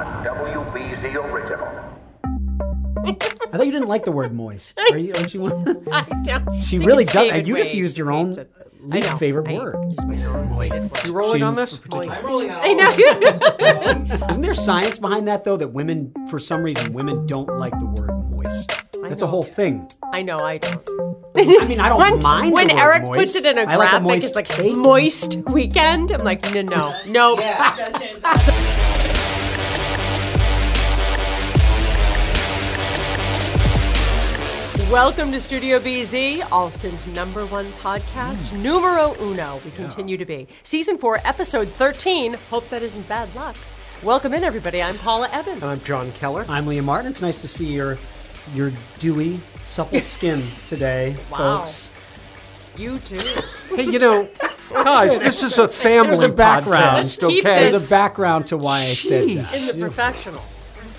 A WBZ original. I thought you didn't like the word moist. Are you, aren't you one? I don't. She think really does. David You just Wade used your own hates least favorite I word. use my own Moist. You rolling She- on this? Moist. I know. Isn't there science behind that though? That women, for some reason, women don't like the word moist. That's a know. whole thing. I know. I don't. I mean, I don't when, mind when the word Eric moist. puts it in a I like a graphic. moist it's like cake. moist weekend. I'm like, no, no, no. Welcome to Studio BZ, Allston's number one podcast, hmm. numero uno. We continue to be. Season 4, episode 13. Hope that isn't bad luck. Welcome in, everybody. I'm Paula Ebben. I'm Jon Keller. I'm Liam Martin. It's nice to see your your dewy, supple skin today, Wow. folks. You too. Hey, you know, guys, this is a family a background. podcast, okay? There's a background to why I said Gee. that. In the professional.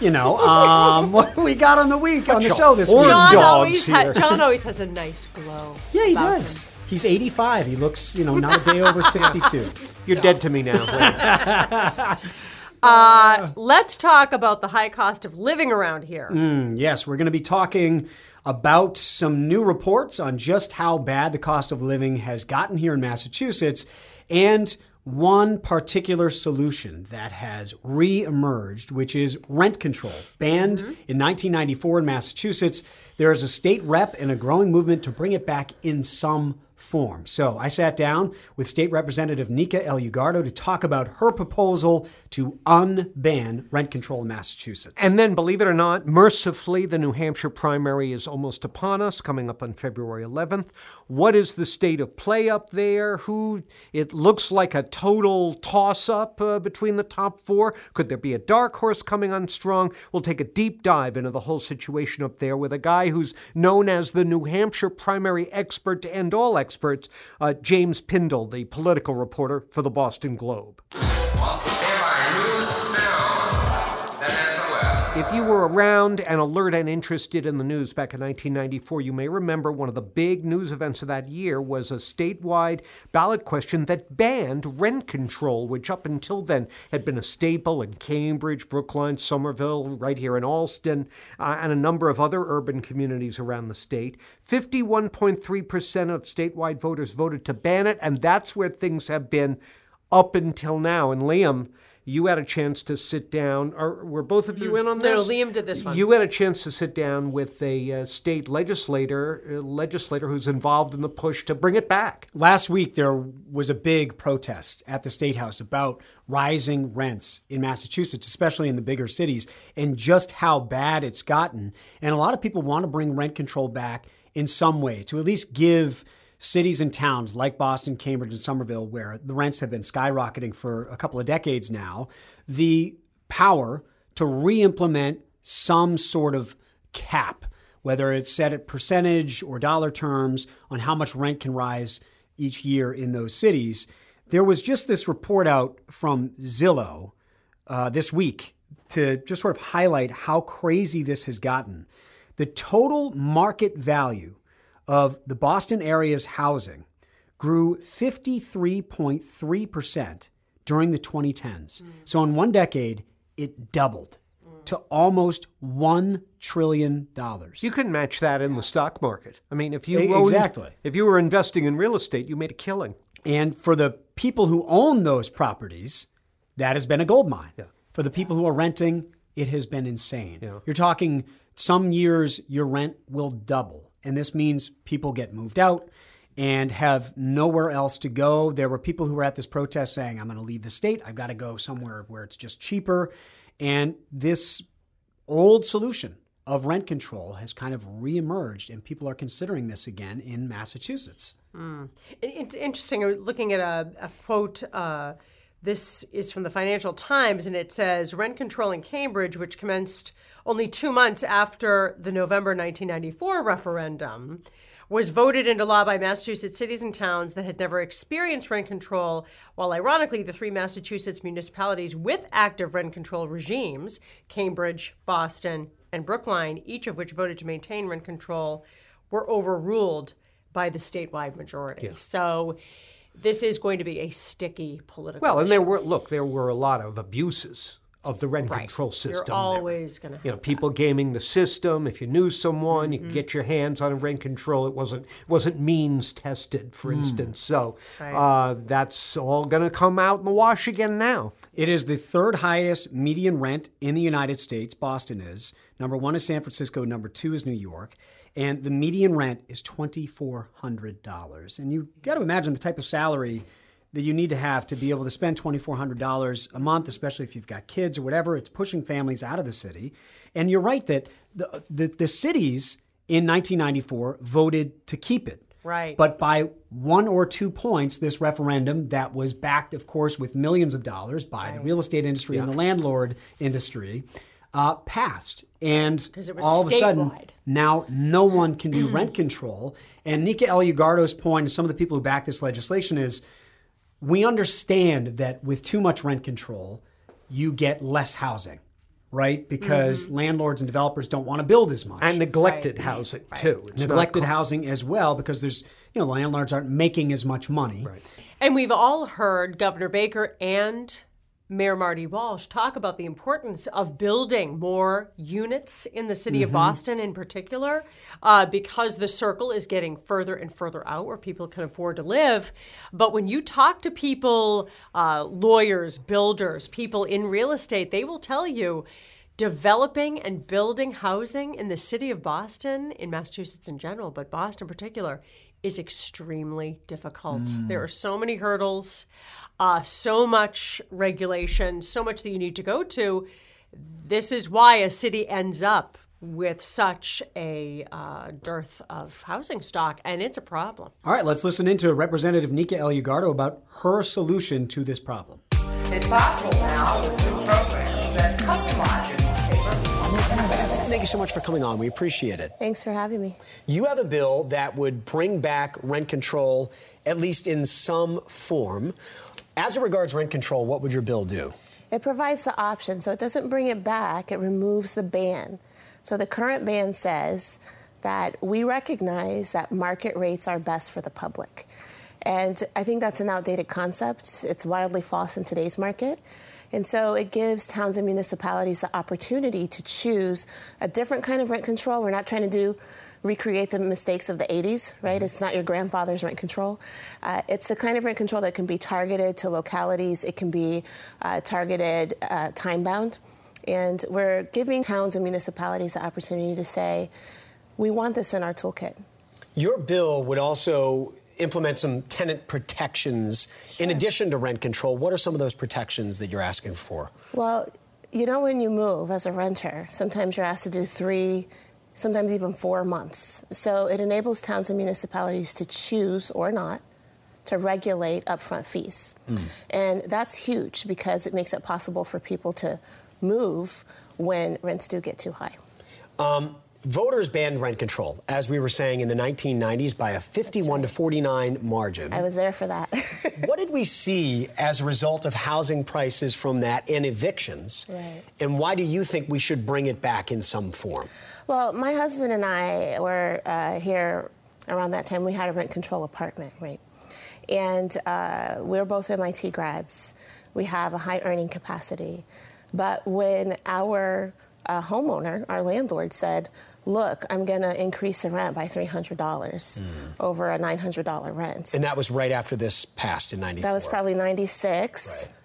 You know, um, what do we got on the week on the show this week? Jon dogs always, ha- here. Jon always has a nice glow. Yeah, he about does. him. He's 85. He looks, you know, not a day over 62. You're dead to me now. Uh, let's talk about the high cost of living around here. Yes, we're going to be talking about some new reports on just how bad the cost of living has gotten here in Massachusetts and one particular solution that has re-emerged, which is rent control. Banned mm-hmm. in 1994 in Massachusetts, there is a state rep and a growing movement to bring it back in some form. So I sat down with State Representative Nika Elugardo to talk about her proposal to unban rent control in Massachusetts. and then, believe it or not, mercifully, the New Hampshire primary is almost upon us, coming up on February 11th. What is the state of play up there? Who? It looks like a total toss-up uh, between the top four. Could there be a dark horse coming on strong? We'll take a deep dive into the whole situation up there with a guy who's known as the New Hampshire primary expert to end all experts, uh, James Pindell, the political reporter for the Boston Globe. If you were around and alert and interested in the news back in 1994, you may remember one of the big news events of that year was a statewide ballot question that banned rent control, which up until then had been a staple in Cambridge, Brookline, Somerville, right here in Allston, uh, and a number of other urban communities around the state. 51.3% of statewide voters voted to ban it, and that's where things have been up until now. And Liam, you had a chance to sit down, or were both of you in on this? No. Liam did this one. You had a chance to sit down with a uh, state legislator, uh, legislator who's involved in the push to bring it back. Last week, there was a big protest at the State House about rising rents in Massachusetts, especially in the bigger cities, and just how bad it's gotten. And a lot of people want to bring rent control back in some way to at least give cities and towns like Boston, Cambridge, and Somerville, where the rents have been skyrocketing for a couple of decades now, the power to re implement some sort of cap, whether it's set at percentage or dollar terms on how much rent can rise each year in those cities. There was just this report out from Zillow uh, this week to just sort of highlight how crazy this has gotten. The total market value of the Boston area's housing grew 53.3% during the 2010s. Mm. So in one decade, it doubled mm. to almost $1 trillion. You couldn't match that in the stock market. I mean, if you owned- exactly. if you were investing in real estate, you made a killing. And for the people who own those properties, that has been a gold mine. For the people who are renting, it has been insane. You're talking some years your rent will double. And this means people get moved out and have nowhere else to go. There were people who were at this protest saying, I'm going to leave the state. I've got to go somewhere where it's just cheaper. And this old solution of rent control has kind of reemerged, and people are considering this again in Massachusetts. It- It's interesting. I was looking at a, a quote. Uh, this is from the Financial Times, and it says rent control in Cambridge, which commenced only two months after the November 1994 referendum, was voted into law by Massachusetts cities and towns that had never experienced rent control, while ironically, the three Massachusetts municipalities with active rent control regimes, Cambridge, Boston, and Brookline, each of which voted to maintain rent control, were overruled by the statewide majority. So this is going to be a sticky political Well, and issue. there were look, there were a lot of abuses of the rent Right. control You're system. There- always going to you know, people gaming the system. If you knew someone, you Mm-hmm. could get your hands on a rent control. It wasn't wasn't means tested, for instance. So Right. uh, that's all going to come out in the wash again now. It is the third highest median rent in the United States. Boston is. Number one is San Francisco. Number two is New York. And the median rent is $2,400. And you got to imagine the type of salary that you need to have to be able to spend $2,400 a month, especially if you've got kids or whatever. It's pushing families out of the city. And you're right that the, the, the cities in 1994 voted to keep it. Right. But by one or two points, this referendum that was backed, of course, with millions of dollars by the real estate industry and the landlord industry, uh, passed. And it was all of a sudden, now no one can do rent control. And Nika Elugardo's point, and some of the people who back this legislation, is we understand that with too much rent control, you get less housing, right? Because Mm-hmm. landlords and developers don't want to build as much And neglected housing too. It's neglected housing as well because there's you know landlords aren't making as much money. Right. And we've all heard Governor Baker and Mayor Marty Walsh talk about the importance of building more units in the city of Boston, in particular, uh, because the circle is getting further and further out where people can afford to live. But when you talk to people, uh, lawyers, builders, people in real estate, they will tell you developing and building housing in the city of Boston, in Massachusetts in general, but Boston in particular, is extremely difficult. There are so many hurdles, uh, so much regulation, so much that you need to go to. This is why a city ends up with such a uh, dearth of housing stock, and it's a problem. All right, let's listen into Representative Nika Elugardo about her solution to this problem. It's possible now with new programs that customize your newspaper. Thank you so much for coming on. We appreciate it. Thanks for having me. You have a bill that would bring back rent control, at least in some form. As it regards rent control, what would your bill do? It provides the option, so it doesn't bring it back, it removes the ban. So the current ban says that we recognize that market rates are best for the public. And I think that's an outdated concept. It's wildly false in today's market. And so it gives towns and municipalities the opportunity to choose a different kind of rent control. We're not trying to do recreate the mistakes of the 80s, right? It's not your grandfather's rent control. Uh, it's the kind of rent control that can be targeted to localities, it can be uh, targeted uh, time bound. And we're giving towns and municipalities the opportunity to say, we want this in our toolkit. Your bill would also implement some tenant protections in addition to rent control. What are some of those protections that you're asking for? Well, you know, when you move as a renter, sometimes you're asked to do three, sometimes even four months. So it enables towns and municipalities to choose or not to regulate upfront fees. And that's huge because it makes it possible for people to move when rents do get too high. Um, voters banned rent control, as we were saying in the 1990s, by a 51 to 49 margin. I was there for that. what did we see as a result of housing prices from that and evictions? Right. And why do you think we should bring it back in some form? Well, my husband and I were uh, here around that time. We had a rent control apartment, right? And uh, we we're both MIT grads. We have a high earning capacity. But when our uh, homeowner, our landlord, said, Look, I'm going to increase the rent by $300 over a $900 rent. And that was right after this passed in 94. That was probably 96, right?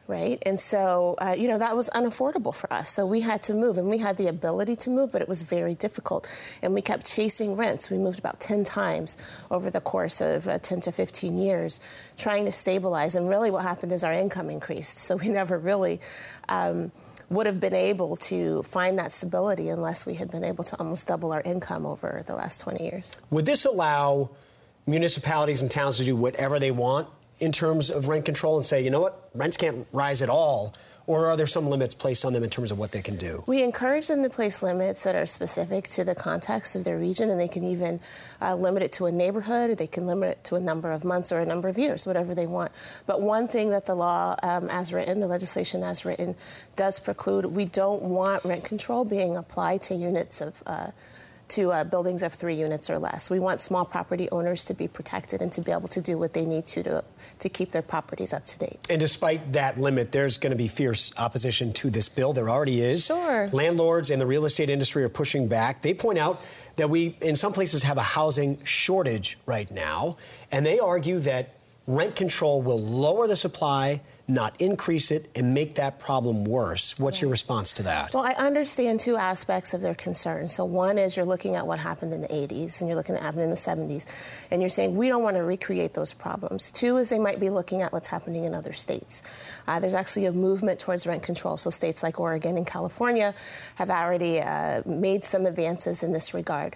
And so, uh, you know, that was unaffordable for us. So we had to move, and we had the ability to move, but it was very difficult. And we kept chasing rents. We moved about 10 times over the course of uh, 10 to 15 years, trying to stabilize. And really, what happened is our income increased. So we never really. Um, would have been able to find that stability unless we had been able to almost double our income over the last 20 years. Would this allow municipalities and towns to do whatever they want in terms of rent control and say, you know what, rents can't rise at all? Or are there some limits placed on them in terms of what they can do? We encourage them to place limits that are specific to the context of their region, and they can even uh, limit it to a neighborhood, or they can limit it to a number of months or a number of years, whatever they want. But one thing that the law, um, as written, the legislation as written, does preclude we don't want rent control being applied to units of uh, to uh, buildings of three units or less. We want small property owners to be protected and to be able to do what they need to to, to keep their properties up to date. And despite that limit, there's going to be fierce opposition to this bill. There already is. Sure. Landlords and the real estate industry are pushing back. They point out that we, in some places, have a housing shortage right now, and they argue that rent control will lower the supply not increase it and make that problem worse. What's your response to that? Well, I understand two aspects of their concern. So, one is you're looking at what happened in the 80s and you're looking at what happened in the 70s, and you're saying we don't want to recreate those problems. Two is they might be looking at what's happening in other states. Uh, there's actually a movement towards rent control. So, states like Oregon and California have already uh, made some advances in this regard.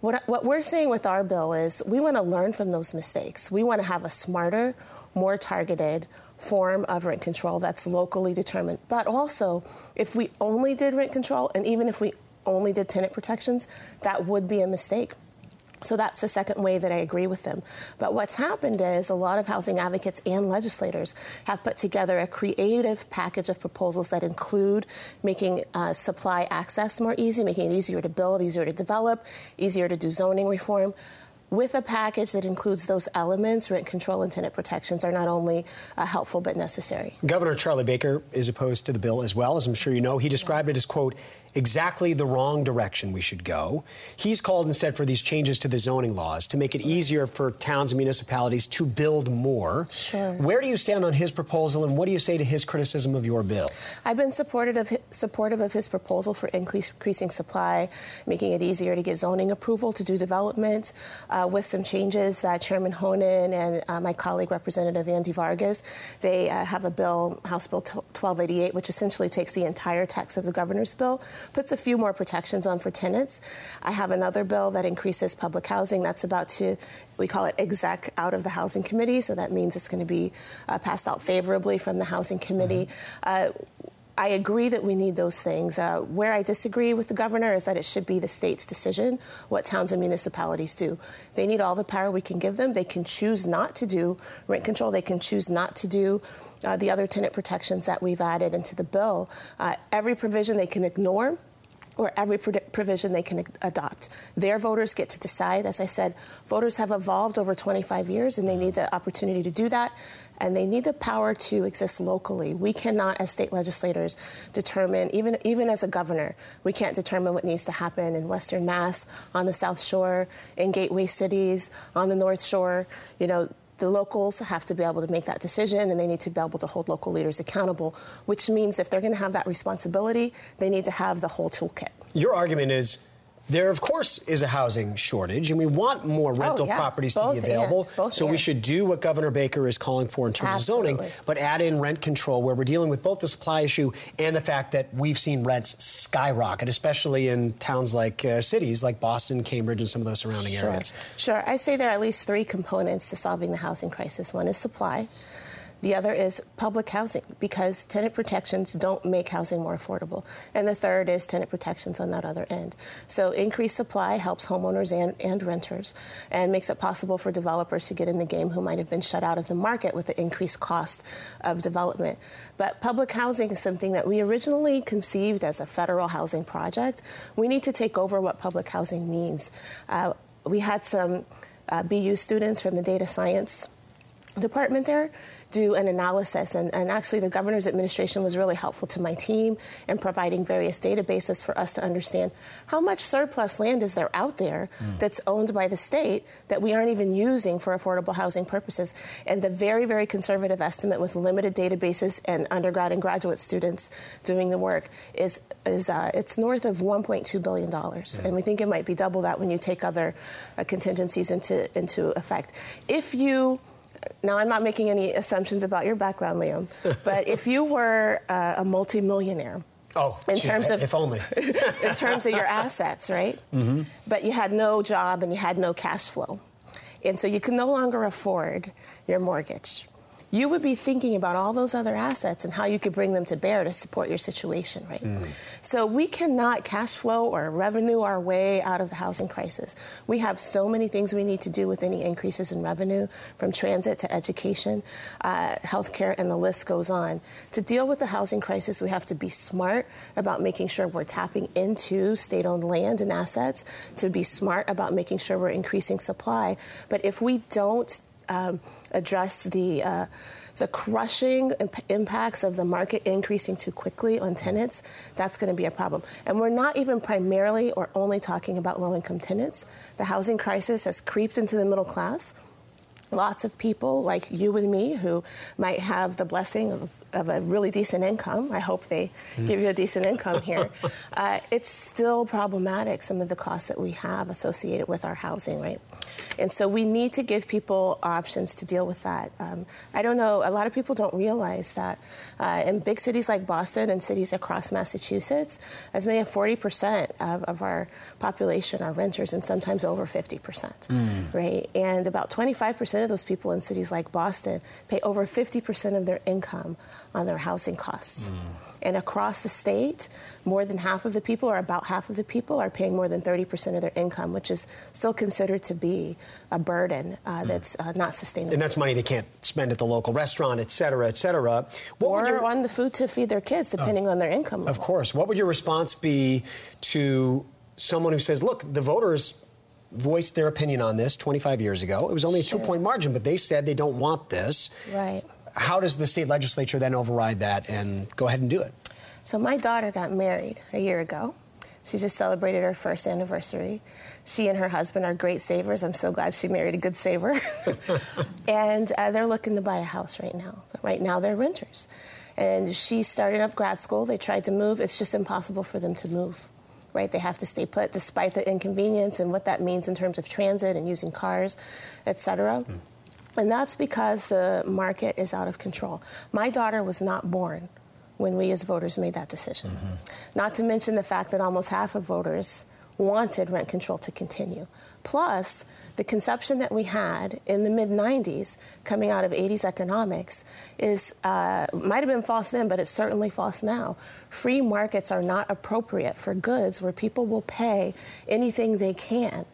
What, what we're saying with our bill is we want to learn from those mistakes. We want to have a smarter, more targeted, form of rent control that's locally determined. But also, if we only did rent control, and even if we only did tenant protections, that would be a mistake. So that's the second way that I agree with them. But what's happened is a lot of housing advocates and legislators have put together a creative package of proposals that include making uh, supply access more easy, making it easier to build, easier to develop, easier to do zoning reform with a package that includes those elements, rent control and tenant protections are not only uh, helpful but necessary. Governor Charlie Baker is opposed to the bill as well, as I'm sure you know. He described it as, quote, exactly the wrong direction we should go. He's called instead for these changes to the zoning laws to make it easier for towns and municipalities to build more. Sure. Where do you stand on his proposal, and what do you say to his criticism of your bill? I've been supportive of his, supportive of his proposal for increase, increasing supply, making it easier to get zoning approval to do development, uh, with some changes that Chairman Honan and uh, my colleague Representative Andy Vargas, they uh, have a bill, House Bill 1288, which essentially takes the entire text of the governor's bill puts a few more protections on for tenants. I have another bill that increases public housing. That's about to, we call it exec out of the housing committee. So that means it's going to be uh, passed out favorably from the housing committee. Mm-hmm. I agree that we need those things. Uh, where I disagree with the governor is that it should be the state's decision what towns and municipalities do. They need all the power we can give them. They can choose not to do rent control. They can choose not to do uh, the other tenant protections that we've added into the bill. Uh, every provision they can ignore or every provision they can adopt. Their voters get to decide. As I said, voters have evolved over 25 years and they need the opportunity to do that. And they need the power to exist locally. We cannot, as state legislators, determine, even, even as a governor, we can't determine what needs to happen in Western Mass, on the South Shore, in gateway cities, on the North Shore. You know, the locals have to be able to make that decision and they need to be able to hold local leaders accountable, which means if they're going to have that responsibility, they need to have the whole toolkit. Your argument is there, of course, is a housing shortage, and we want more oh, rental oh, yeah. properties Both to be available. So we should do what Governor Baker is calling for in terms Absolutely. of zoning, but add in rent control, where we're dealing with both the supply issue and the fact that we've seen rents skyrocket, especially in towns like uh, cities like Boston, Cambridge, and some of those surrounding sure. areas. Sure. I say there are at least three components to solving the housing crisis. One is supply. The other is public housing because tenant protections don't make housing more affordable. And the third is tenant protections on that other end. So increased supply helps homeowners and, and renters and makes it possible for developers to get in the game who might have been shut out of the market with the increased cost of development. But public housing is something that we originally conceived as a federal housing project. We need to take over what public housing means. Uh, we had some uh, BU students from the data science department there do an analysis. And, and, actually, the governor's administration was really helpful to my team in providing various databases for us to understand how much surplus land is there out there mm. that's owned by the state that we aren't even using for affordable housing purposes. And the very, very conservative estimate with limited databases and undergrad and graduate students doing the work is, is uh, it's north of $1.2 billion. Mm. And we think it might be double that when you take other uh, contingencies into, into effect. If you now I'm not making any assumptions about your background, Liam, but if you were uh, a multimillionaire, Oh, in terms of if only in terms of your assets, right? Mm-hmm. But you had no job and you had no cash flow, and so you could no longer afford your mortgage. You would be thinking about all those other assets and how you could bring them to bear to support your situation, right? Mm. So we cannot cash flow or revenue our way out of the housing crisis. We have so many things we need to do with any increases in revenue, from transit to education, uh, healthcare, and the list goes on. To deal with the housing crisis, we have to be smart about making sure we're tapping into state-owned land and assets. To be smart about making sure we're increasing supply. But if we don't um, address the uh, the crushing imp- impacts of the market increasing too quickly on tenants, that's going to be a problem. And we're not even primarily or only talking about low income tenants. The housing crisis has creeped into the middle class. Lots of people like you and me who might have the blessing of of a really decent income. I hope they give you a decent income here. Uh, it's still problematic, some of the costs that we have associated with our housing, right? And so we need to give people options to deal with that. Um, I don't know, a lot of people don't realize that uh, in big cities like Boston and cities across Massachusetts, as many as 40% of, of our population are renters and sometimes over 50%, right? And about 25% of those people in cities like Boston pay over 50% of their income on their housing costs. And across the state, more than half of the people, or about half of the people, are paying more than 30% of their income, which is still considered to be a burden uh, that's uh, not sustainable. And that's money they can't spend at the local restaurant, et cetera, et cetera. What or your- on the food to feed their kids, depending on their income level. Of course. What would your response be to someone who says, look, the voters voiced their opinion on this 25 years ago? It was only a Sure. two point margin, but they said they don't want this. Right. How does the state legislature then override that and go ahead and do it? So my daughter got married a year ago. She just celebrated her first anniversary. She and her husband are great savers. I'm so glad she married a good saver. and uh, they're looking to buy a house right now. But right now they're renters. And she started up grad school. They tried to move. It's just impossible for them to move. Right? They have to stay put despite the inconvenience and what that means in terms of transit and using cars, et cetera. And that's because the market is out of control. My daughter was not born when we as voters made that decision. Not to mention the fact that almost half of voters wanted rent control to continue. Plus, the conception that we had in the mid 90s, coming out of 80s economics, is uh, might have been false then, but it's certainly false now. Free markets are not appropriate for goods where people will pay anything they can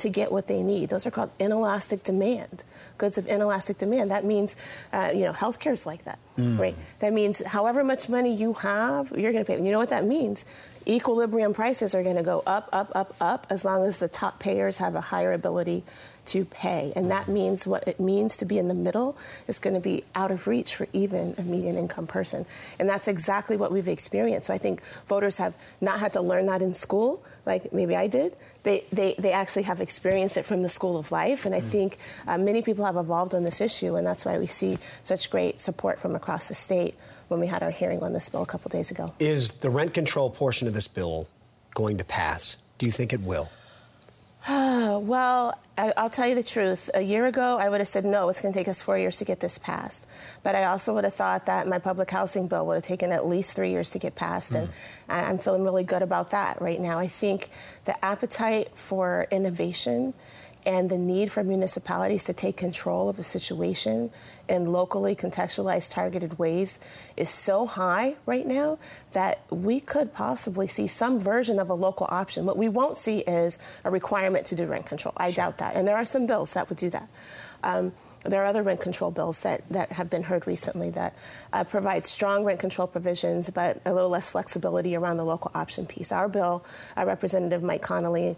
to get what they need. Those are called inelastic demand, goods of inelastic demand. That means, uh, you know, healthcare is like that, right? That means however much money you have, you're going to pay. You know what that means? Equilibrium prices are going to go up, up, up, up, as long as the top payers have a higher ability to pay. And that means what it means to be in the middle is going to be out of reach for even a median income person. And that's exactly what we've experienced. So I think voters have not had to learn that in school, like maybe I did. They, they, they actually have experienced it from the school of life. And I think uh, many people have evolved on this issue. And that's why we see such great support from across the state when we had our hearing on this bill a couple days ago. Is the rent control portion of this bill going to pass? Do you think it will? Well, I, I'll tell you the truth. A year ago, I would have said, no, it's going to take us four years to get this passed. But I also would have thought that my public housing bill would have taken at least three years to get passed. And hmm. I'm feeling really good about that right now. I think the appetite for innovation and the need for municipalities to take control of the situation in locally contextualized, targeted ways is so high right now that we could possibly see some version of a local option. What we won't see is a requirement to do rent control. I doubt that. And there are some bills that would do that. Um, there are other rent control bills that, that have been heard recently that uh, provide strong rent control provisions, but a little less flexibility around the local option piece. Our bill, uh, Representative Mike Connolly,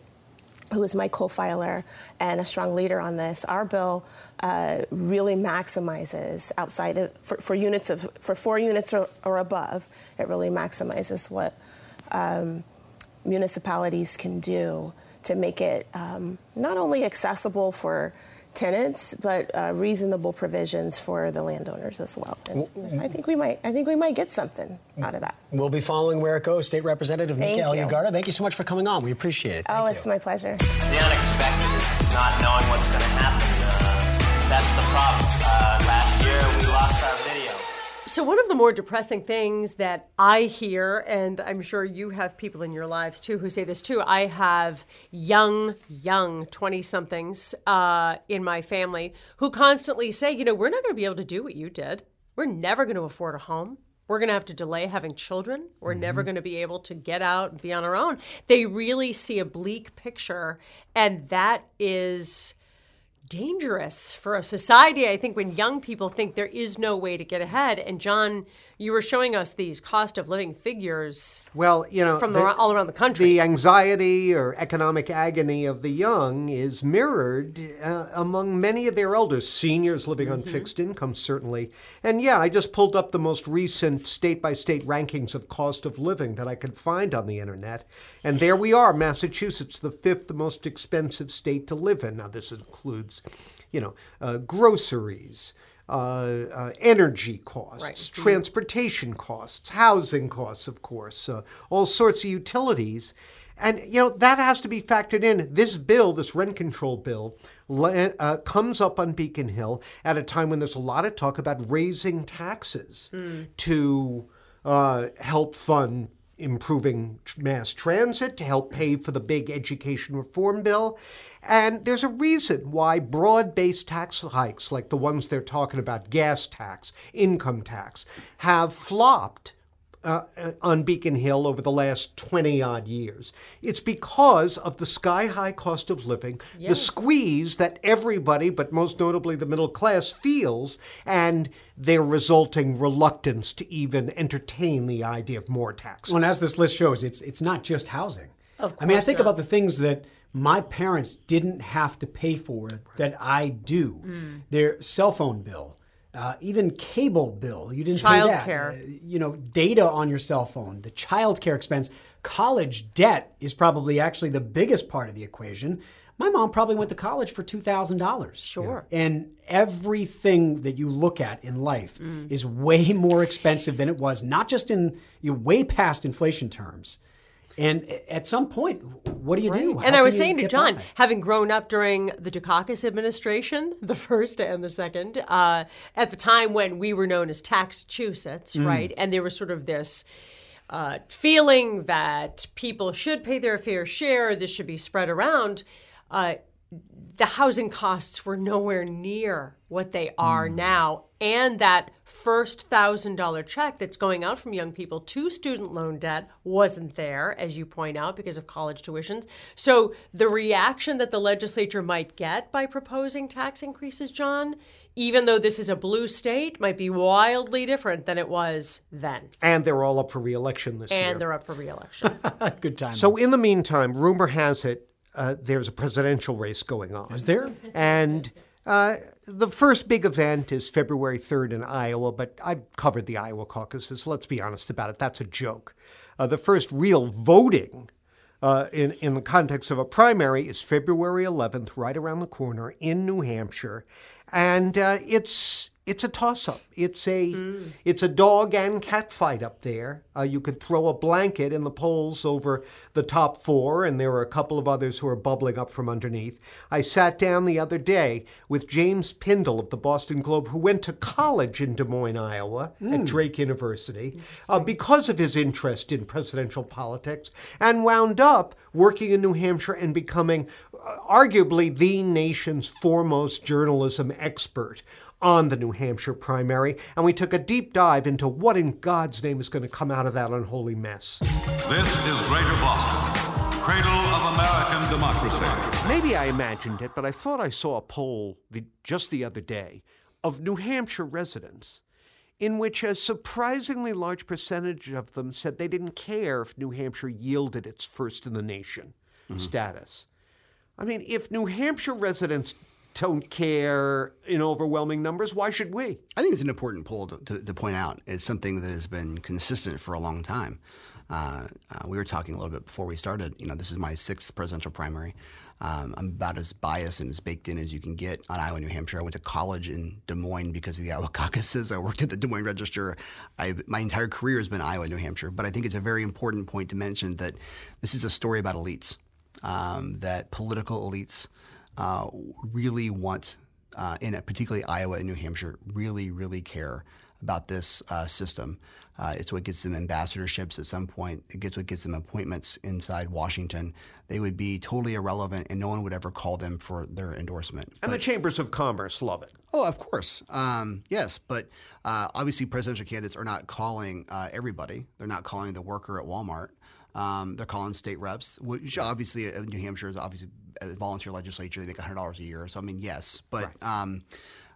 who is my co-filer and a strong leader on this, our bill uh, really maximizes outside of, for, for units of for four units or, or above. It really maximizes what um, municipalities can do to make it um, not only accessible for tenants, but uh, reasonable provisions for the landowners as well. And I think we might. I think we might get something out of that. We'll be following where it goes. State Representative Thank Nika you. Thank you so much for coming on. We appreciate it. oh, it's you. my pleasure. the unexpected is not knowing what's going to happen. Uh, that's the problem. So, one of the more depressing things that I hear, and I'm sure you have people in your lives too who say this too, I have young, young 20 somethings uh, in my family who constantly say, you know, we're not going to be able to do what you did. We're never going to afford a home. We're going to have to delay having children. We're never going to be able to get out and be on our own. They really see a bleak picture, and that is dangerous for a society. I think when young people think there is no way to get ahead, and Jon, you were showing us these cost of living figures Well, you know, from the, all around the country. The anxiety or economic agony of the young is mirrored uh, among many of their elders, seniors living on fixed income, certainly. And yeah, I just pulled up the most recent state by state rankings of cost of living that I could find on the internet. And there we are, Massachusetts, the fifth most expensive state to live in. Now, this includes, you know, uh, groceries. Uh, uh, energy costs, transportation costs, housing costs, of course, uh, all sorts of utilities. And, you know, that has to be factored in. This bill, this rent control bill, uh, comes up on Beacon Hill at a time when there's a lot of talk about raising taxes to uh, help fund improving mass transit, to help pay for the big education reform bill. And there's a reason why broad based tax hikes, like the ones they're talking about, gas tax, income tax, have flopped uh, uh, on Beacon Hill over the last 20 odd years. It's because of the sky high cost of living, the squeeze that everybody, but most notably the middle class, feels, and their resulting reluctance to even entertain the idea of more taxes. Well, and as this list shows, it's it's not just housing. Of course I mean, I think not. about the things that my parents didn't have to pay for that I do. Mm. Their cell phone bill, uh, even cable bill. You didn't pay that. Childcare. Uh, you know, data on your cell phone, the child care expense, college debt is probably actually the biggest part of the equation. My mom probably went to college for two thousand dollars. Sure. And everything that you look at in life Mm. is way more expensive than it was, not just in you way past inflation terms. And at some point, what do you do? How and I was saying to Jon, by? having grown up during the Dukakis administration, the first and the second, uh, at the time when we were known as Taxachusetts, Mm. right? And there was sort of this uh, feeling that people should pay their fair share, this should be spread around. Uh, the housing costs were nowhere near what they are Hmm. now. And that first thousand dollar check that's going out from young people to student loan debt wasn't there, as you point out, because of college tuitions. So the reaction that the legislature might get by proposing tax increases, Jon, even though this is a blue state, might be wildly different than it was then. and they're all up for reelection this year. And they're up for reelection. Good time. So, in the meantime, rumor has it uh, there's a presidential race going on. is there? And uh, the first big event is February 3rd in Iowa, but I've covered the Iowa caucuses. Let's be honest about it. That's a joke. Uh, the first real voting uh, in, in the context of a primary is February 11th, right around the corner in New Hampshire. And uh, it's it's a toss up. It's a it's a dog and cat fight up there. Uh, you could throw a blanket in the polls over the top four, and there are a couple of others who are bubbling up from underneath. I sat down the other day with James Pindell of the Boston Globe, who went to college in Des Moines, Iowa, at Drake University, uh, because of his interest in presidential politics, and wound up working in New Hampshire and becoming uh, arguably the nation's foremost journalism expert on the New Hampshire primary, and we took a deep dive into what in God's name is going to come out of that unholy mess. This is Greater Boston, cradle of American democracy. Maybe I imagined it, but I thought I saw a poll the, just the other day of New Hampshire residents in which a surprisingly large percentage of them said they didn't care if New Hampshire yielded its first in the nation mm-hmm. status. I mean, if New Hampshire residents don't care in overwhelming numbers, why should we? I think it's an important poll to, to, to point out. It's something that has been consistent for a long time. Uh, uh, we were talking a little bit before we started. You know, this is my sixth presidential primary. Um, I'm about as biased and as baked in as you can get on Iowa, New Hampshire. I went to college in Des Moines because of the Iowa caucuses. I worked at the Des Moines Register. I, my entire career has been Iowa, New Hampshire. But I think it's a very important point to mention that this is a story about elites, um, that political elites uh, really want, uh, in particularly Iowa and New Hampshire, really, really care about this uh, system. Uh, it's what gets them ambassadorships at some point. It gets what gets them appointments inside Washington. They would be totally irrelevant, and no one would ever call them for their endorsement. And the chambers of commerce love it. Oh, of course. Um, yes, but uh, obviously, presidential candidates are not calling uh, everybody. They're not calling the worker at Walmart. Um, they're calling state reps, which obviously uh, New Hampshire is obviously a volunteer legislature. They make hundred dollars a year. So I mean, yes, but um,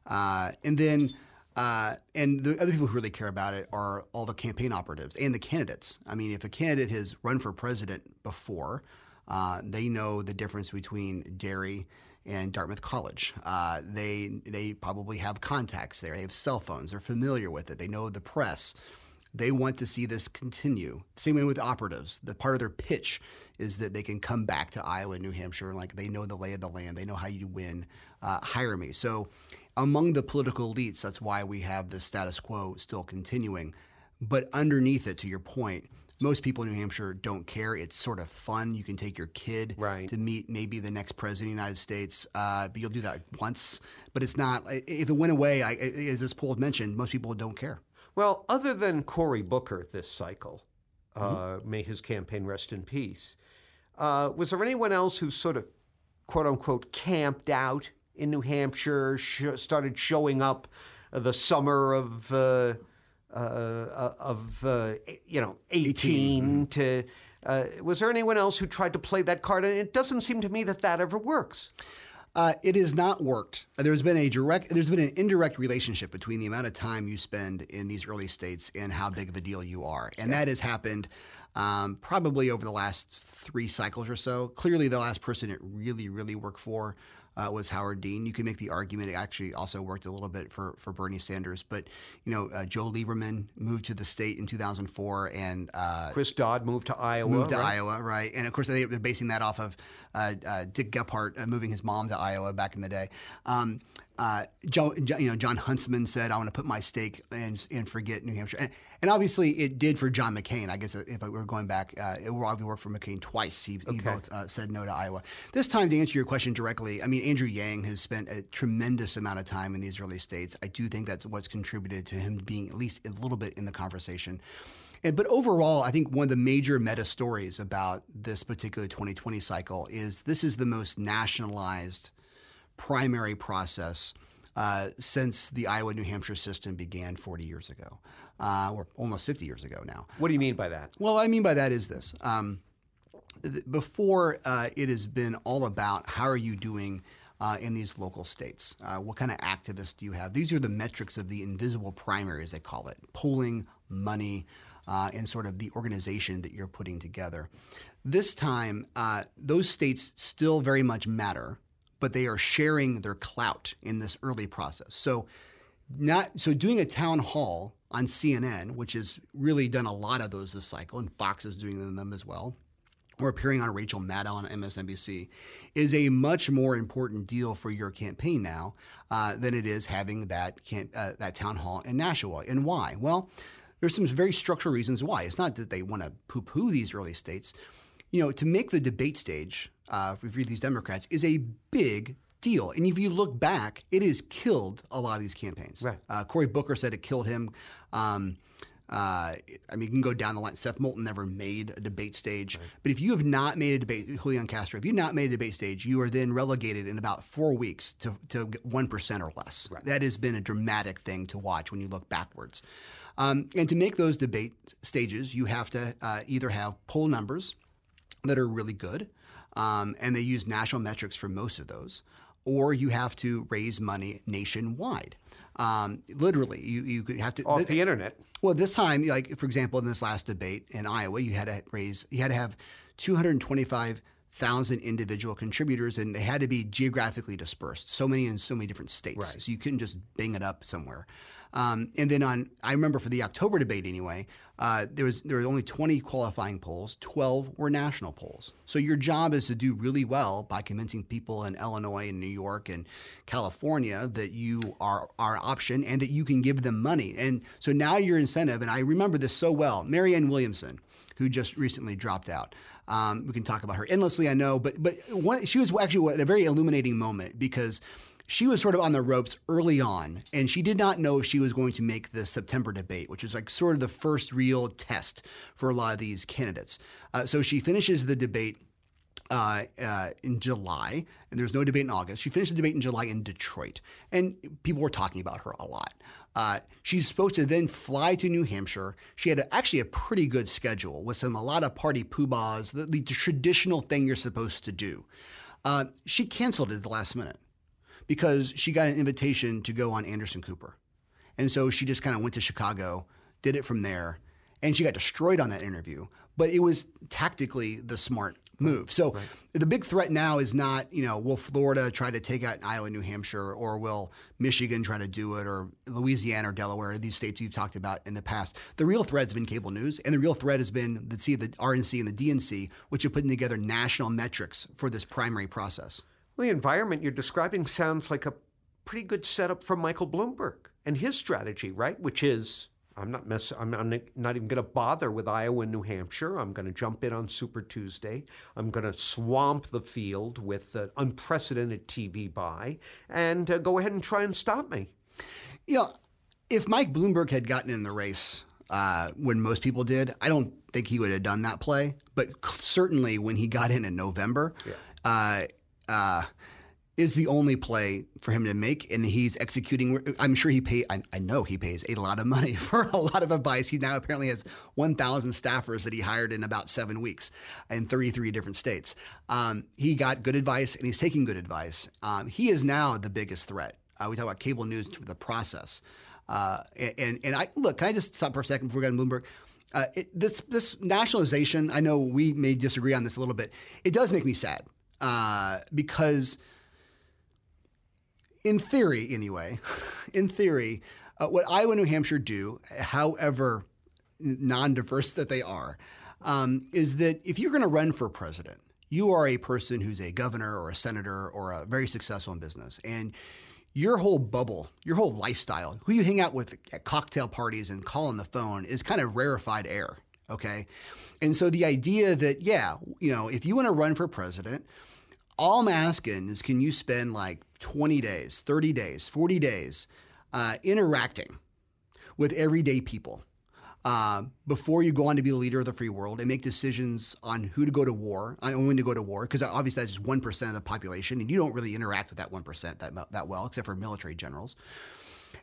uh, and then. Uh, and the other people who really care about it are all the campaign operatives and the candidates. I mean, if a candidate has run for president before, uh, they know the difference between Derry and Dartmouth College. Uh, they they probably have contacts there. They have cell phones. They're familiar with it. They know the press. They want to see this continue. Same way with operatives. The part of their pitch is that they can come back to Iowa and New Hampshire, and like they know the lay of the land. They know how you win. Uh, hire me. So, among the political elites, that's why we have the status quo still continuing. But underneath it, to your point, most people in New Hampshire don't care. It's sort of fun. You can take your kid Right. to meet maybe the next president of the United States, uh, but you'll do that once. But it's not. If it went away, I, as this poll mentioned, most people don't care. Well, other than Cory Booker this cycle, uh, may his campaign rest in peace, uh, was there anyone else who sort of, quote unquote, camped out in New Hampshire, sh- started showing up the summer of, uh, uh, of uh, you know, 18, to. Uh, was there anyone else who tried to play that card? And it doesn't seem to me that that ever works. Uh, it has not worked. There's been a direct, there's been an indirect relationship between the amount of time you spend in these early states and how big of a deal you are, and that has happened um, probably over the last three cycles or so. Clearly, the last person it really, really worked for uh, was Howard Dean. You could make the argument it actually also worked a little bit for, for Bernie Sanders, but you know, uh, Joe Lieberman moved to the state in 2004, and uh, Chris Dodd moved to Iowa. moved to right? Iowa, right? And of course, they, they're basing that off of uh, uh, Dick Gephardt uh, moving his mom to Iowa back in the day. Um, uh, Joe, you know, Jon Huntsman said, "I want to put my stake and, and forget New Hampshire," and, and obviously it did for John McCain. I guess if we were going back, uh, it obviously worked for McCain twice. He, he both uh, said no to Iowa. This time, to answer your question directly, I mean Andrew Yang has spent a tremendous amount of time in these early states. I do think that's what's contributed to him being at least a little bit in the conversation. And, but overall, I think one of the major meta stories about this particular 2020 cycle is this is the most nationalized primary process uh, since the Iowa New Hampshire system began 40 years ago, uh, or almost 50 years ago now. What do you mean by that? Well, what I mean by that is this. Um, th- before, uh, it has been all about how are you doing uh, in these local states? Uh, what kind of activists do you have? These are the metrics of the invisible primary, as they call it polling, money, uh, and sort of the organization that you're putting together. This time, uh, those states still very much matter, but they are sharing their clout in this early process. So, not so doing a town hall on CNN, which has really done a lot of those this cycle, and Fox is doing them as well, or appearing on Rachel Maddow on MSNBC, is a much more important deal for your campaign now uh, than it is having that camp, uh, that town hall in Nashua. And why? Well, there's some very structural reasons why. It's not that they want to poo-poo these early states. You know, to make the debate stage uh, for for these Democrats is a big deal. And if you look back, it has killed a lot of these campaigns. Right. Uh, Cory Booker said it killed him. Um, uh, I mean, you can go down the line. Seth Moulton never made a debate stage. But if you have not made a debate, Julian Castro, if you've not made a debate stage, you are then relegated in about four weeks to, to 1% or less. That has been a dramatic thing to watch when you look backwards. Um, and to make those debate stages, you have to uh, either have poll numbers that are really good, um, and they use national metrics for most of those, or you have to raise money nationwide. Um, literally, you, you could have to Off the internet. Well, this time, like for example, in this last debate in Iowa, you had to raise, you had to have 225,000 individual contributors, and they had to be geographically dispersed. So many in so many different states, Right. so you couldn't just bing it up somewhere. Um, and then on, I remember for the October debate anyway, uh, there was there were only 20 qualifying polls, 12 were national polls. So your job is to do really well by convincing people in Illinois and New York and California that you are our option and that you can give them money. And so now your incentive, and I remember this so well, Marianne Williamson, who just recently dropped out. Um, we can talk about her endlessly, I know, but but one, she was actually at a very illuminating moment because she was sort of on the ropes early on, and she did not know she was going to make the September debate, which is like sort of the first real test for a lot of these candidates. Uh, so she finishes the debate uh, uh, in July, and there's no debate in August. She finished the debate in July in Detroit, and people were talking about her a lot. Uh, she's supposed to then fly to New Hampshire. She had a, actually a pretty good schedule with some a lot of party poobahs, the, the traditional thing you're supposed to do. Uh, she canceled it at the last minute because she got an invitation to go on Anderson Cooper, and so she just kind of went to Chicago, did it from there, and she got destroyed on that interview. But it was tactically the smart move. So right. the big threat now is not, you know, will Florida try to take out Iowa, New Hampshire, or will Michigan try to do it, or Louisiana or Delaware, these states you've talked about in the past. The real threat has been cable news, and the real threat has been the, see, the RNC and the DNC, which are putting together national metrics for this primary process. Well, the environment you're describing sounds like a pretty good setup for Michael Bloomberg and his strategy, right? Which is I'm not mess. I'm, I'm not even going to bother with Iowa and New Hampshire. I'm going to jump in on Super Tuesday. I'm going to swamp the field with an unprecedented TV buy and uh, go ahead and try and stop me. You know, if Mike Bloomberg had gotten in the race uh, when most people did, I don't think he would have done that play. But certainly when he got in in November, yeah. uh, uh is the only play for him to make, and he's executing. I'm sure he pay. I, I, know he pays a lot of money for a lot of advice. He now apparently has 1,000 staffers that he hired in about seven weeks in 33 different states. Um, he got good advice, and he's taking good advice. Um, he is now the biggest threat. Uh, we talk about cable news the process, uh, and and I look. Can I just stop for a second before we go to Bloomberg? Uh, it, this this nationalization. I know we may disagree on this a little bit. It does make me sad uh, because in theory, anyway, in theory, uh, what Iowa and New Hampshire do, however non diverse that they are, um, is that if you're going to run for president, you are a person who's a governor or a senator or a very successful in business. And your whole bubble, your whole lifestyle, who you hang out with at cocktail parties and call on the phone is kind of rarefied air. Okay. And so the idea that, yeah, you know, if you want to run for president, all I'm asking is can you spend like 20 days, 30 days, 40 days uh, interacting with everyday people uh, before you go on to be the leader of the free world and make decisions on who to go to war, on when to go to war, because obviously that's just 1% of the population, and you don't really interact with that 1% that, that well, except for military generals.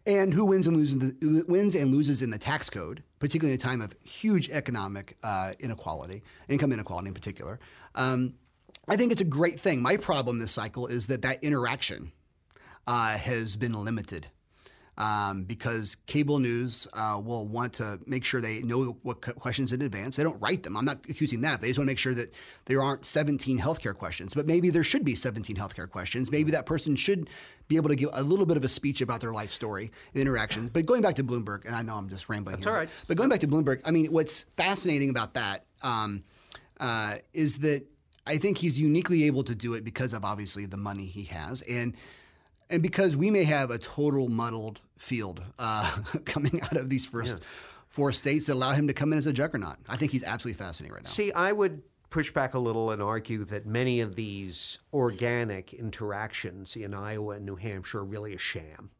And who wins and loses the, wins and loses in the tax code, particularly in a time of huge economic uh, inequality, income inequality in particular. Um, I think it's a great thing. My problem this cycle is that that interaction uh, has been limited. Um, because cable news uh, will want to make sure they know what questions in advance. They don't write them. I'm not accusing that. They just want to make sure that there aren't 17 healthcare questions. But maybe there should be 17 healthcare questions. Maybe that person should be able to give a little bit of a speech about their life story and interactions. But going back to Bloomberg, and I know I'm just rambling That's here. all right. But, but going back to Bloomberg, I mean, what's fascinating about that um, uh, is that I think he's uniquely able to do it because of obviously the money he has and and because we may have a total muddled field uh, coming out of these first yeah. four states that allow him to come in as a juggernaut. I think he's absolutely fascinating right now. See, I would push back a little and argue that many of these organic interactions in Iowa and New Hampshire are really a sham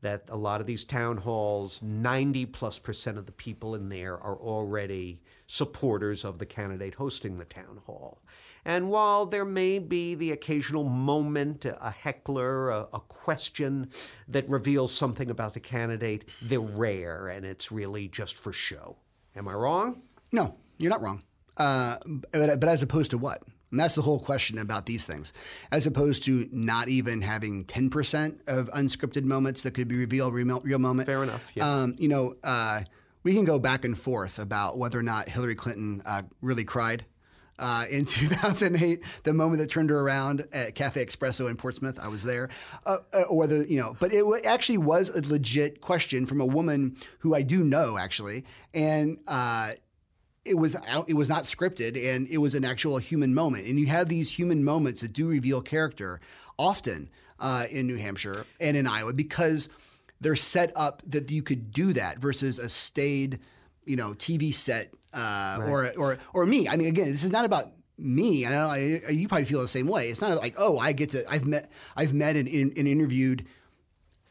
that a lot of these town halls, 90 plus percent of the people in there are already supporters of the candidate hosting the town hall. And while there may be the occasional moment, a heckler, a, a question that reveals something about the candidate, they're rare and it's really just for show. Am I wrong? No, you're not wrong. Uh, but, but as opposed to what? And that's the whole question about these things, as opposed to not even having 10% of unscripted moments that could be revealed real, real moment. Fair enough. Yeah. Um, you know, uh, we can go back and forth about whether or not Hillary Clinton uh, really cried. Uh, in 2008, the moment that turned her around at Cafe Espresso in Portsmouth, I was there. Uh, uh, whether you know, but it actually was a legit question from a woman who I do know actually, and uh, it was it was not scripted and it was an actual human moment. And you have these human moments that do reveal character often uh, in New Hampshire and in Iowa because they're set up that you could do that versus a staid, you know, TV set uh, right. or or or me. I mean, again, this is not about me. I know I, you probably feel the same way. It's not like oh, I get to. I've met. I've met and, and, and interviewed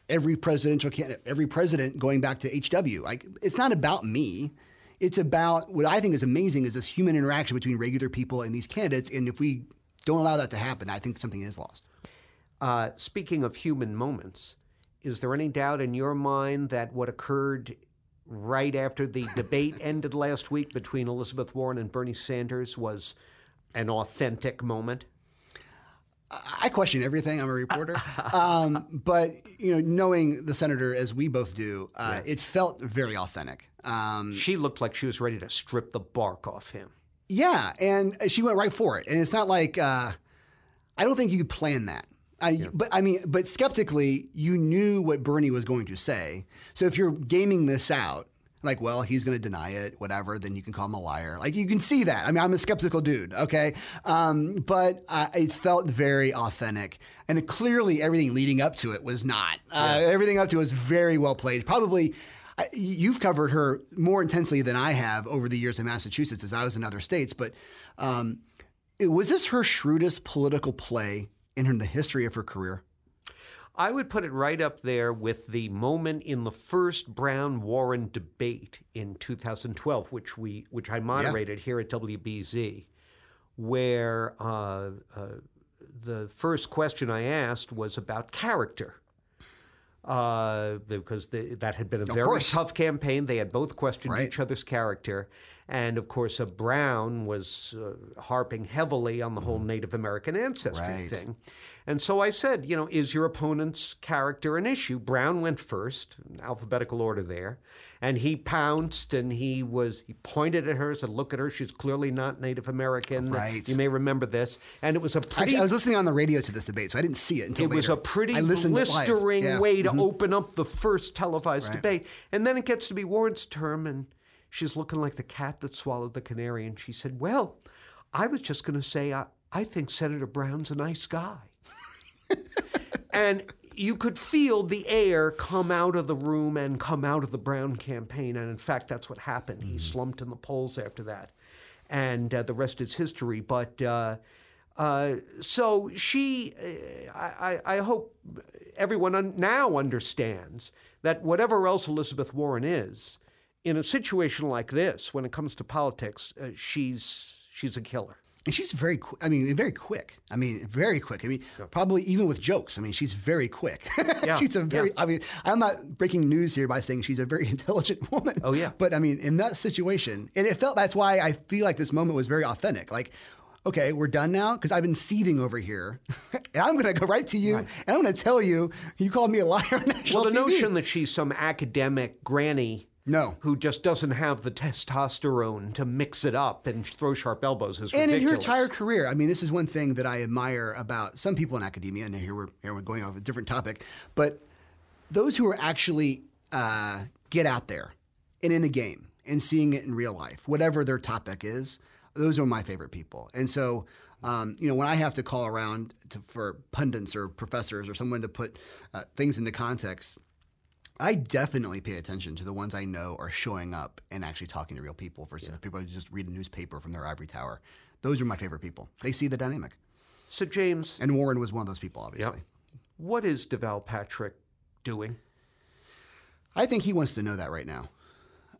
every presidential candidate, every president going back to HW. Like it's not about me. It's about what I think is amazing is this human interaction between regular people and these candidates. And if we don't allow that to happen, I think something is lost. Uh, speaking of human moments, is there any doubt in your mind that what occurred right after the debate ended last week between Elizabeth Warren and Bernie Sanders was an authentic moment? I question everything. I'm a reporter, um, but you know, knowing the senator as we both do, uh, yeah. it felt very authentic. Um, she looked like she was ready to strip the bark off him. Yeah, and she went right for it. And it's not like uh, I don't think you could plan that. I, yeah. But I mean, but skeptically, you knew what Bernie was going to say. So if you're gaming this out, like, well, he's going to deny it, whatever, then you can call him a liar. Like, you can see that. I mean, I'm a skeptical dude, okay? Um, but uh, it felt very authentic. And it, clearly, everything leading up to it was not. Uh, yeah. Everything up to it was very well played. Probably. You've covered her more intensely than I have over the years in Massachusetts as I was in other states, but um, was this her shrewdest political play in the history of her career? I would put it right up there with the moment in the first Brown Warren debate in 2012, which we which I moderated yeah. here at WBZ, where uh, uh, the first question I asked was about character. Uh, because the, that had been a of very course. tough campaign. They had both questioned right. each other's character. And of course, uh, Brown was uh, harping heavily on the whole mm-hmm. Native American ancestry right. thing. And so I said, you know, is your opponent's character an issue? Brown went first, alphabetical order there, and he pounced and he was he pointed at her, said, "Look at her, she's clearly not Native American." Right. You may remember this, and it was a pretty. Actually, I was listening on the radio to this debate, so I didn't see it until it later. was a pretty blistering yeah. way to mm-hmm. open up the first televised right. debate, and then it gets to be Warren's term, and she's looking like the cat that swallowed the canary, and she said, "Well, I was just going to say I, I think Senator Brown's a nice guy." and you could feel the air come out of the room and come out of the Brown campaign. And in fact, that's what happened. He mm. slumped in the polls after that. And uh, the rest is history. But uh, uh, so she, uh, I, I, hope everyone un- now understands that whatever else Elizabeth Warren is, in a situation like this, when it comes to politics, uh, she's, she's a killer. And she's very, qu- I mean, very quick. I mean, very quick. I mean, yeah. probably even with jokes. I mean, she's very quick. Yeah. she's a very, yeah. I mean, I'm not breaking news here by saying she's a very intelligent woman. Oh, yeah. But I mean, in that situation, and it felt, that's why I feel like this moment was very authentic. Like, okay, we're done now because I've been seething over here, and I'm going to go right to you, right. and I'm going to tell you, you called me a liar. well, the TV. notion that she's some academic granny no. Who just doesn't have the testosterone to mix it up and throw sharp elbows is and ridiculous. And in her entire career, I mean, this is one thing that I admire about some people in academia, and here we're, here we're going off a different topic, but those who are actually uh, get out there and in the game and seeing it in real life, whatever their topic is, those are my favorite people. And so, um, you know, when I have to call around to, for pundits or professors or someone to put uh, things into context, I definitely pay attention to the ones I know are showing up and actually talking to real people versus yeah. the people who just read a newspaper from their ivory tower. Those are my favorite people. They see the dynamic. So, James. And Warren was one of those people, obviously. What is Deval Patrick doing? I think he wants to know that right now.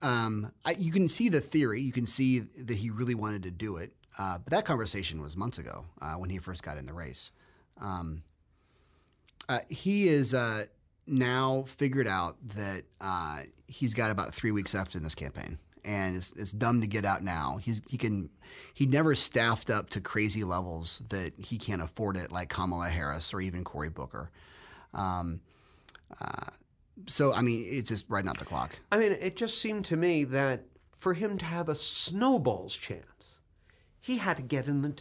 Um, I, you can see the theory. You can see that he really wanted to do it. Uh, but that conversation was months ago uh, when he first got in the race. Um, uh, he is uh, now figured out that uh, he's got about three weeks left in this campaign, and it's, it's dumb to get out now. He's he can he never staffed up to crazy levels that he can't afford it, like Kamala Harris or even Cory Booker. Um, uh, so I mean, it's just right out the clock. I mean, it just seemed to me that for him to have a snowball's chance, he had to get in the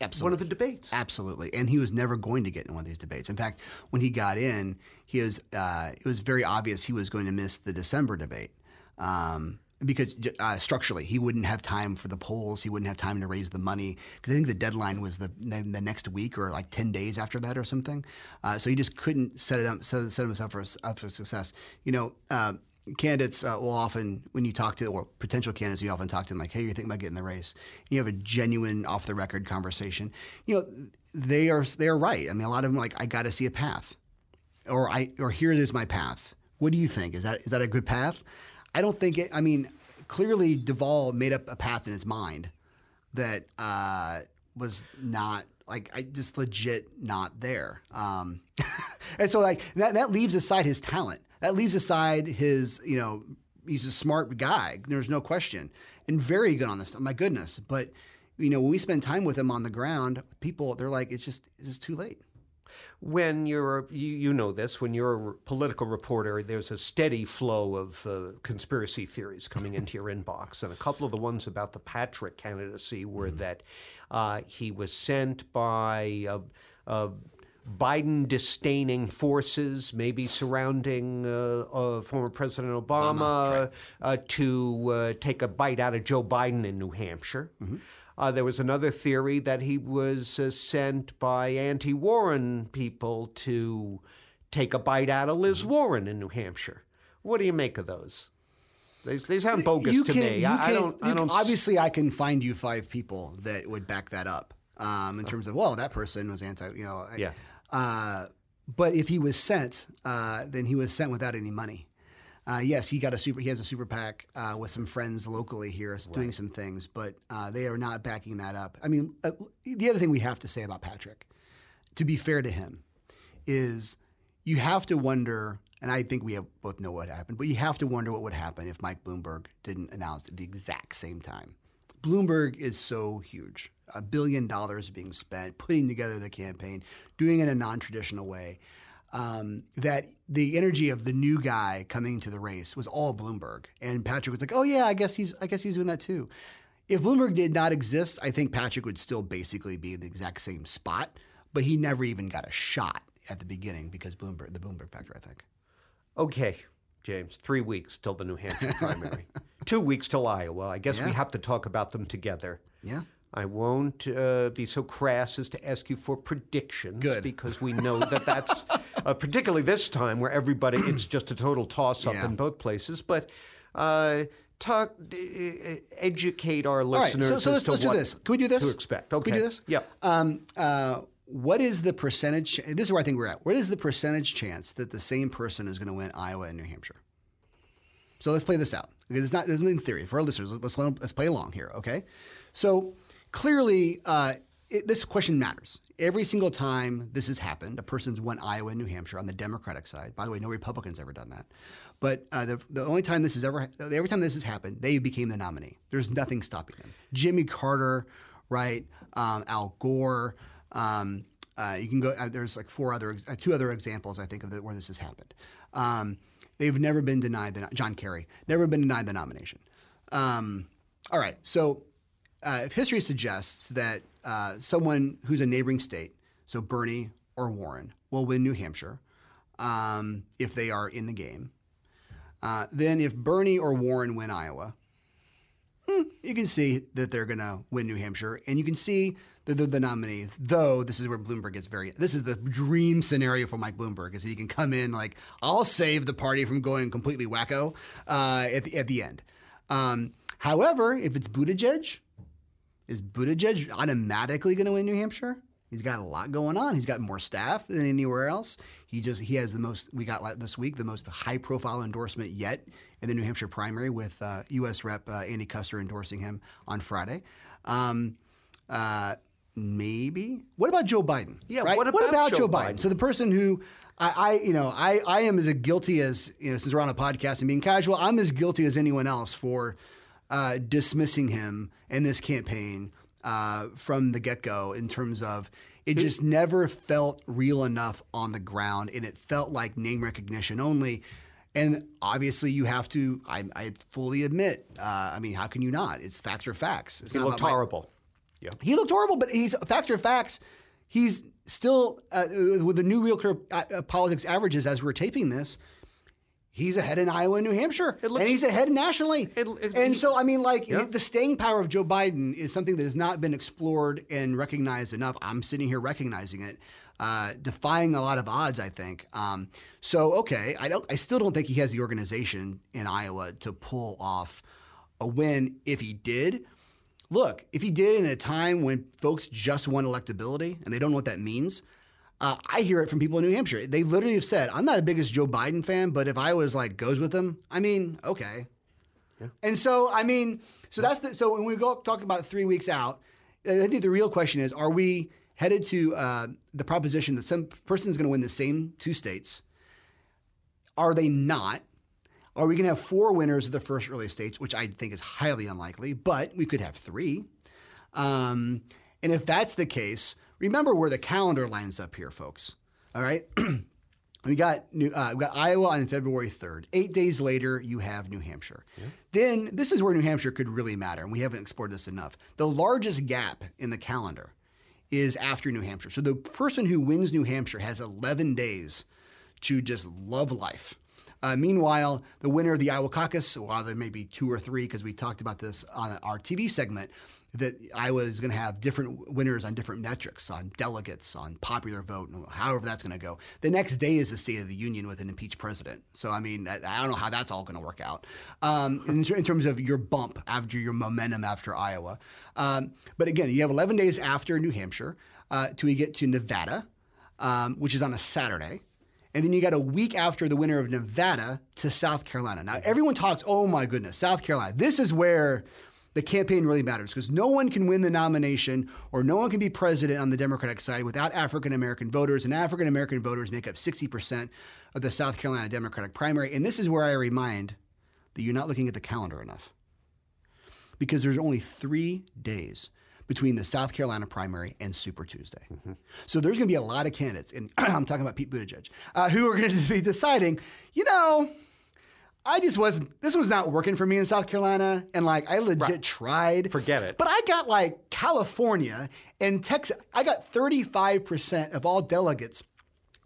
Absolutely. one of the debates. Absolutely, and he was never going to get in one of these debates. In fact, when he got in, he was uh, it was very obvious he was going to miss the December debate. Um, because uh, structurally, he wouldn't have time for the polls. He wouldn't have time to raise the money because I think the deadline was the the next week or like ten days after that or something. Uh, so he just couldn't set it up, set, set himself for, up for success. You know, uh, candidates uh, will often, when you talk to or potential candidates, you often talk to them like, "Hey, you're thinking about getting the race." You have a genuine, off the record conversation. You know, they are they are right. I mean, a lot of them are like, "I got to see a path," or "I or here is my path." What do you think? Is that is that a good path? I don't think it. I mean, clearly Deval made up a path in his mind that uh, was not like I just legit not there. Um, and so like that that leaves aside his talent. That leaves aside his you know he's a smart guy. There's no question and very good on this. My goodness, but you know when we spend time with him on the ground, people they're like it's just it's just too late. When you're, you, you know this, when you're a political reporter, there's a steady flow of uh, conspiracy theories coming into your inbox. And a couple of the ones about the Patrick candidacy were that uh, he was sent by uh, uh, Biden disdaining forces, maybe surrounding uh, uh, former President Obama, uh, to uh, take a bite out of Joe Biden in New Hampshire. Uh, there was another theory that he was uh, sent by anti Warren people to take a bite out of Liz Warren in New Hampshire. What do you make of those? They, they sound bogus you to can, me. I, I don't. I don't. can- obviously, I can find you five people that would back that up um, in terms of well, that person was anti. You know, Yeah. Uh, but if he was sent, uh, then he was sent without any money. Uh, yes, he got a super. He has a super PAC uh, with some friends locally here doing some things, but uh, they are not backing that up. I mean, uh, the other thing we have to say about Patrick, to be fair to him, is you have to wonder, and I think we have both know what happened, but you have to wonder what would happen if Mike Bloomberg didn't announce at the exact same time. Bloomberg is so huge. A billion dollars being spent, putting together the campaign, doing it in a non traditional way. Um, that the energy of the new guy coming to the race was all Bloomberg. And Patrick was like, oh, yeah, I guess he's, I guess he's doing that too. If Bloomberg did not exist, I think Patrick would still basically be in the exact same spot, but he never even got a shot at the beginning because Bloomberg, the Bloomberg factor, I think. Okay, James, three weeks till the New Hampshire primary, two weeks till Iowa. I guess we have to talk about them together. Yeah. I won't uh, be so crass as to ask you for predictions Good. because we know that that's uh, particularly this time where everybody it's just a total toss up Yeah. in both places. But uh, talk, educate our All right, listeners. so, so let's, let's do this. Can we do this? To expect. Okay. Can we do this? Yeah. Um, uh, what is the percentage? This is where I think we're at. What is the percentage chance that the same person is going to win Iowa and New Hampshire? So let's play this out because it's not. There's nothing in theory for our listeners. Let's let's play along here. Okay. So clearly, uh, it, this question matters. Every single time this has happened, a person's won Iowa and New Hampshire on the Democratic side. By the way, no Republicans ever done that. But uh, the, the only time this has ever, every time this has happened, they became the nominee. There's nothing stopping them. Jimmy Carter, right? Um, Al Gore. Um, uh, you can go. Uh, there's like four other, uh, two other examples I think of the, where this has happened. Um, they've never been denied the John Kerry never been denied the nomination. Um, all right, so uh, if history suggests that uh, someone who's a neighboring state, so Bernie or Warren, will win New Hampshire um, if they are in the game, uh, then if Bernie or Warren win Iowa, you can see that they're going to win New Hampshire, and you can see that they're the nominee. Though this is where Bloomberg gets very. This is the dream scenario for Mike Bloomberg, is he can come in like, "I'll save the party from going completely wacko uh, at the at the end." Um, however, if it's Buttigieg, is Buttigieg automatically going to win New Hampshire? He's got a lot going on. He's got more staff than anywhere else. He just he has the most. We got this week the most high profile endorsement yet in the New Hampshire primary with uh, U.S. Rep uh, Annie Kuster endorsing him on Friday. Um, uh, maybe. What about Joe Biden? Yeah, right? what about Joe Joe Biden? Biden? So the person who I, I you know, I, I am as guilty as you know, since we're on a podcast and being casual, I'm as guilty as anyone else for uh, dismissing him in this campaign uh, from the get go. In terms of it, just never felt real enough on the ground, and it felt like name recognition only. And obviously, you have to. I, I fully admit. Uh, I mean, how can you not? It's facts are facts. It's He not looked about my- horrible. Yeah. he looked horrible, but he's factor of facts. He's still uh, with the new real Clear, uh, uh, politics averages as we're taping this. He's ahead in Iowa and New Hampshire, looks- and he's ahead nationally. It- it- and so, I mean, like Yeah. the staying power of Joe Biden is something that has not been explored and recognized enough. I'm sitting here recognizing it. uh, defying a lot of odds. I think. Um, so okay, I don't. I still don't think he has the organization in Iowa to pull off a win. If he did, look, if he did in a time when folks just want electability and they don't know what that means. Uh, I hear it from people in New Hampshire. They literally have said, "I'm not the biggest Joe Biden fan, but if I was like goes with him, I mean, okay." Yeah. And so, I mean, so that's the, so when we go talk about three weeks out, I think the real question is: Are we headed to uh, the proposition that some person is going to win the same two states? Are they not? Are we going to have four winners of the first early states, which I think is highly unlikely, but we could have three. Um, and if that's the case, remember where the calendar lines up here, folks. All right. We got New, uh, we got Iowa on February 3rd. Eight days later, you have New Hampshire. Then this is where New Hampshire could really matter, and we haven't explored this enough. The largest gap in the calendar is after New Hampshire. So the person who wins New Hampshire has 11 days to just love life. Uh, meanwhile, the winner of the Iowa caucus, while there may be two or three, because we talked about this on our TV segment, that Iowa is going to have different winners on different metrics, on delegates, on popular vote, and however that's going to go. The next day is the State of the Union with an impeached president. So, I mean, I, I don't know how that's all going to work out um, in, in, terms of your bump after your momentum after Iowa. Um, but again, you have 11 days after New Hampshire uh, till we get to Nevada, um, which is on a Saturday. And then you got a week after the winner of Nevada to South Carolina. Now, everyone talks, oh my goodness, South Carolina. This is where the campaign really matters because no one can win the nomination or no one can be president on the Democratic side without African American voters. And African American voters make up 60% of the South Carolina Democratic primary. And this is where I remind that you're not looking at the calendar enough because there's only three days between the South Carolina primary and Super Tuesday. Mm-hmm. So there's going to be a lot of candidates, and I'm talking about Pete Buttigieg, uh, who are going to be deciding, you know, I just wasn't, this was not working for me in South Carolina. And like, I legit right. tried. Forget it. But I got like California and Texas, I got 35% of all delegates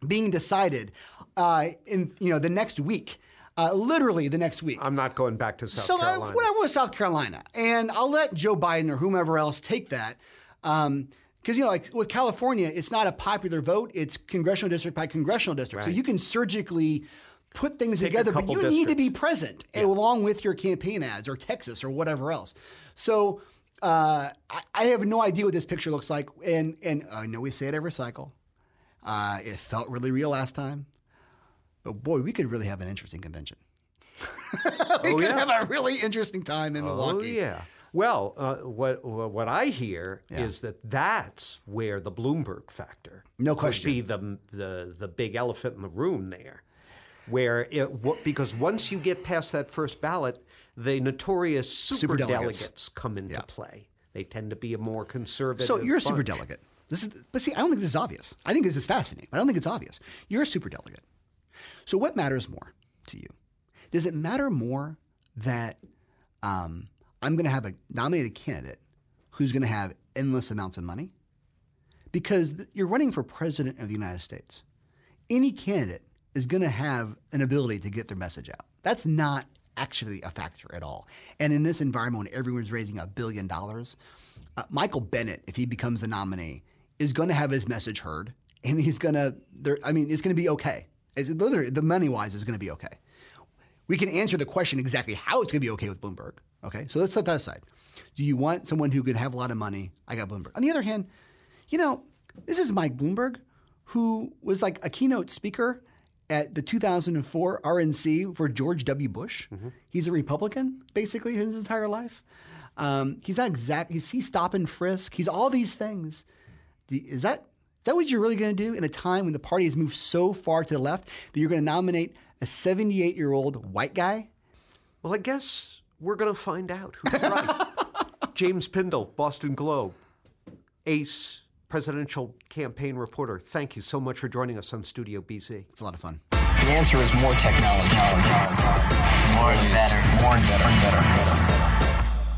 being decided uh, in, you know, the next week. Uh, literally the next week. I'm not going back to South so, Carolina. So, whatever was South Carolina. And I'll let Joe Biden or whomever else take that. Um, because you know, like with California, it's not a popular vote; it's congressional district by congressional district. Right. So you can surgically put things Take together, but you districts. need to be present yeah. along with your campaign ads or Texas or whatever else. So uh, I, I, have no idea what this picture looks like, and and I know we say it every cycle. Uh, it felt really real last time, but boy, we could really have an interesting convention. we oh, could yeah. have a really interesting time in Milwaukee. Oh yeah. Well, uh, what what I hear Yeah. is that that's where the Bloomberg factor, No would question. be the the the big elephant in the room there, where it w- because once you get past that first ballot, the notorious super, Superdelegates. delegates come into Yeah. play. They tend to be a more conservative. So you're a super delegate. This is, but see, I don't think this is obvious. I think this is fascinating. But I don't think it's obvious. You're a super delegate. So what matters more to you? Does it matter more that um, I'm going to have a nominated candidate who's going to have endless amounts of money? Because you're running for president of the United States. Any candidate is going to have an ability to get their message out. That's not actually a factor at all. And in this environment when everyone's raising a billion dollars, uh, Michael Bennet, if he becomes the nominee, is going to have his message heard, and he's going to. I mean, it's going to be okay. It's literally the money wise is going to be okay. We can answer the question exactly how it's going to be okay with Bloomberg. Okay, so let's set that aside. Do you want someone who could have a lot of money? I got Bloomberg. On the other hand, you know, this is Mike Bloomberg, who was like a keynote speaker at the 2004 RNC for George W. Bush. He's a Republican, basically, his entire life. Um, he's not exact. He's, he's stop and frisk. He's all these things. Is that is that what you're really going to do in a time when the party has moved so far to the left that you're going to nominate a 78 year old white guy? Well, I guess we're going to find out who's right. James Pindell, Boston Globe, ace presidential campaign reporter. Thank you so much for joining us on Studio BZ. It's a lot of fun. The answer is more technology. More and better. More and better. and better.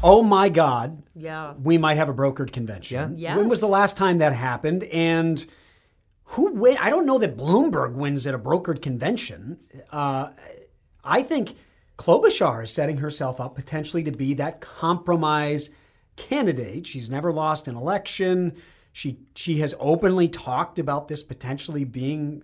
Oh my God. Yeah. We might have a brokered convention. Yeah? When was the last time that happened? And who win? I don't know that Bloomberg wins at a brokered convention. Uh, I think Klobuchar is setting herself up potentially to be that compromise candidate. She's never lost an election. She she has openly talked about this potentially being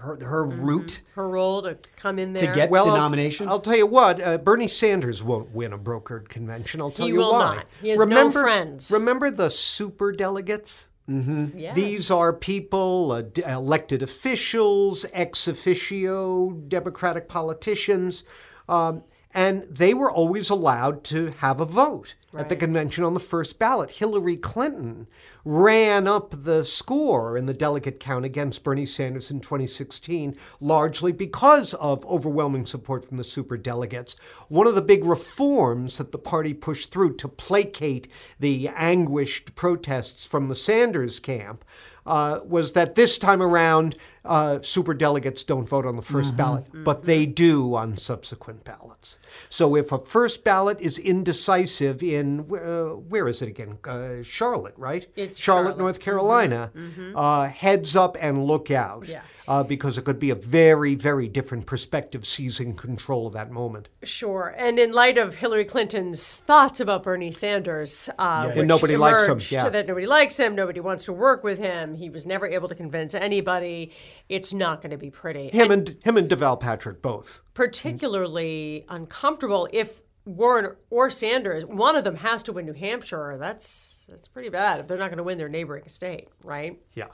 her her route Her role to come in there to get Well, the I'll- nomination. I'll, tell you what, uh, Bernie Sanders won't win a brokered convention. I'll tell He you will why. not. He has no remember, friends. Remember the super delegates? Yes. These are people, uh, d- elected officials, ex officio Democratic politicians, um, and they were always allowed to have a vote at the convention on the first ballot. Hillary Clinton ran up the score in the delegate count against Bernie Sanders in 2016, largely because of overwhelming support from the super delegates. One of the big reforms that the party pushed through to placate the anguished protests from the Sanders camp uh, was that this time around, uh, super delegates don't vote on the 1st ballot, but they do on subsequent ballots. So if a first ballot is indecisive in, uh, where is it again? Uh, Charlotte, right? It's Charlotte, Charlotte. North Carolina. Uh, heads up and look out. Yeah. Uh, because it could be a very, very different perspective seizing control of that moment. Sure. And in light of Hillary Clinton's thoughts about Bernie Sanders, uh, which And nobody likes him, yeah. that nobody likes him, nobody wants to work with him, he was never able to convince anybody. It's not going to be pretty. Him and him and Deval Patrick both. particularly uncomfortable if Warren or Sanders, one of them has to win New Hampshire. That's that's pretty bad if they're not going to win their neighboring state, right? Yeah,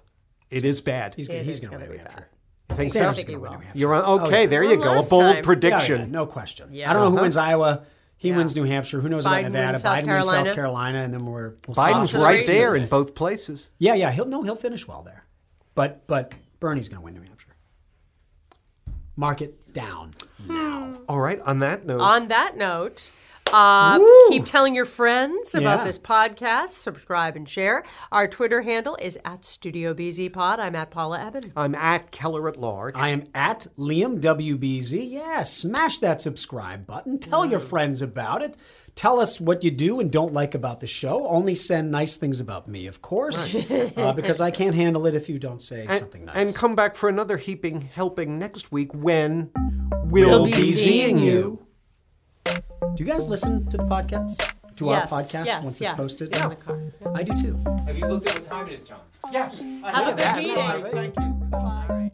it is bad. he's It he's going to win New Hampshire. Think Sanders so? is going to win New Hampshire. You're on. Okay, oh, yeah. there you Well, go. A bold time- prediction. yeah, no question. Yeah. I don't know who wins Iowa. He Yeah. wins New Hampshire. Who knows Biden about Nevada? wins South Biden wins South Carolina. Carolina, and then we're we'll Biden's see. the right there in both places. Yeah, yeah. He'll no, he'll finish well there. But but Bernie's going to win New Hampshire. Mark it down hmm. now. All right. On that note, On that note, uh, keep telling your friends about Yeah. this podcast. Subscribe and share. Our Twitter handle is at Studio BZ Pod. I'm at Paula Ebben. I'm at Keller at large. I am at Liam WBZ. Yeah, smash that subscribe button. Tell your friends about it. Tell us what you do and don't like about the show. Only send nice things about me, of course, uh, because I can't handle it if you don't say and, something nice. and come back for another heaping helping next week when we'll, We'll be, be seeing seeing you. Do you guys listen to the podcast? To Yes, our podcast yes, once yes. it's posted? In oh, the car. I do too. Have you looked at what time it is, Jon? Yes. Have a good meeting. Thank you. Bye.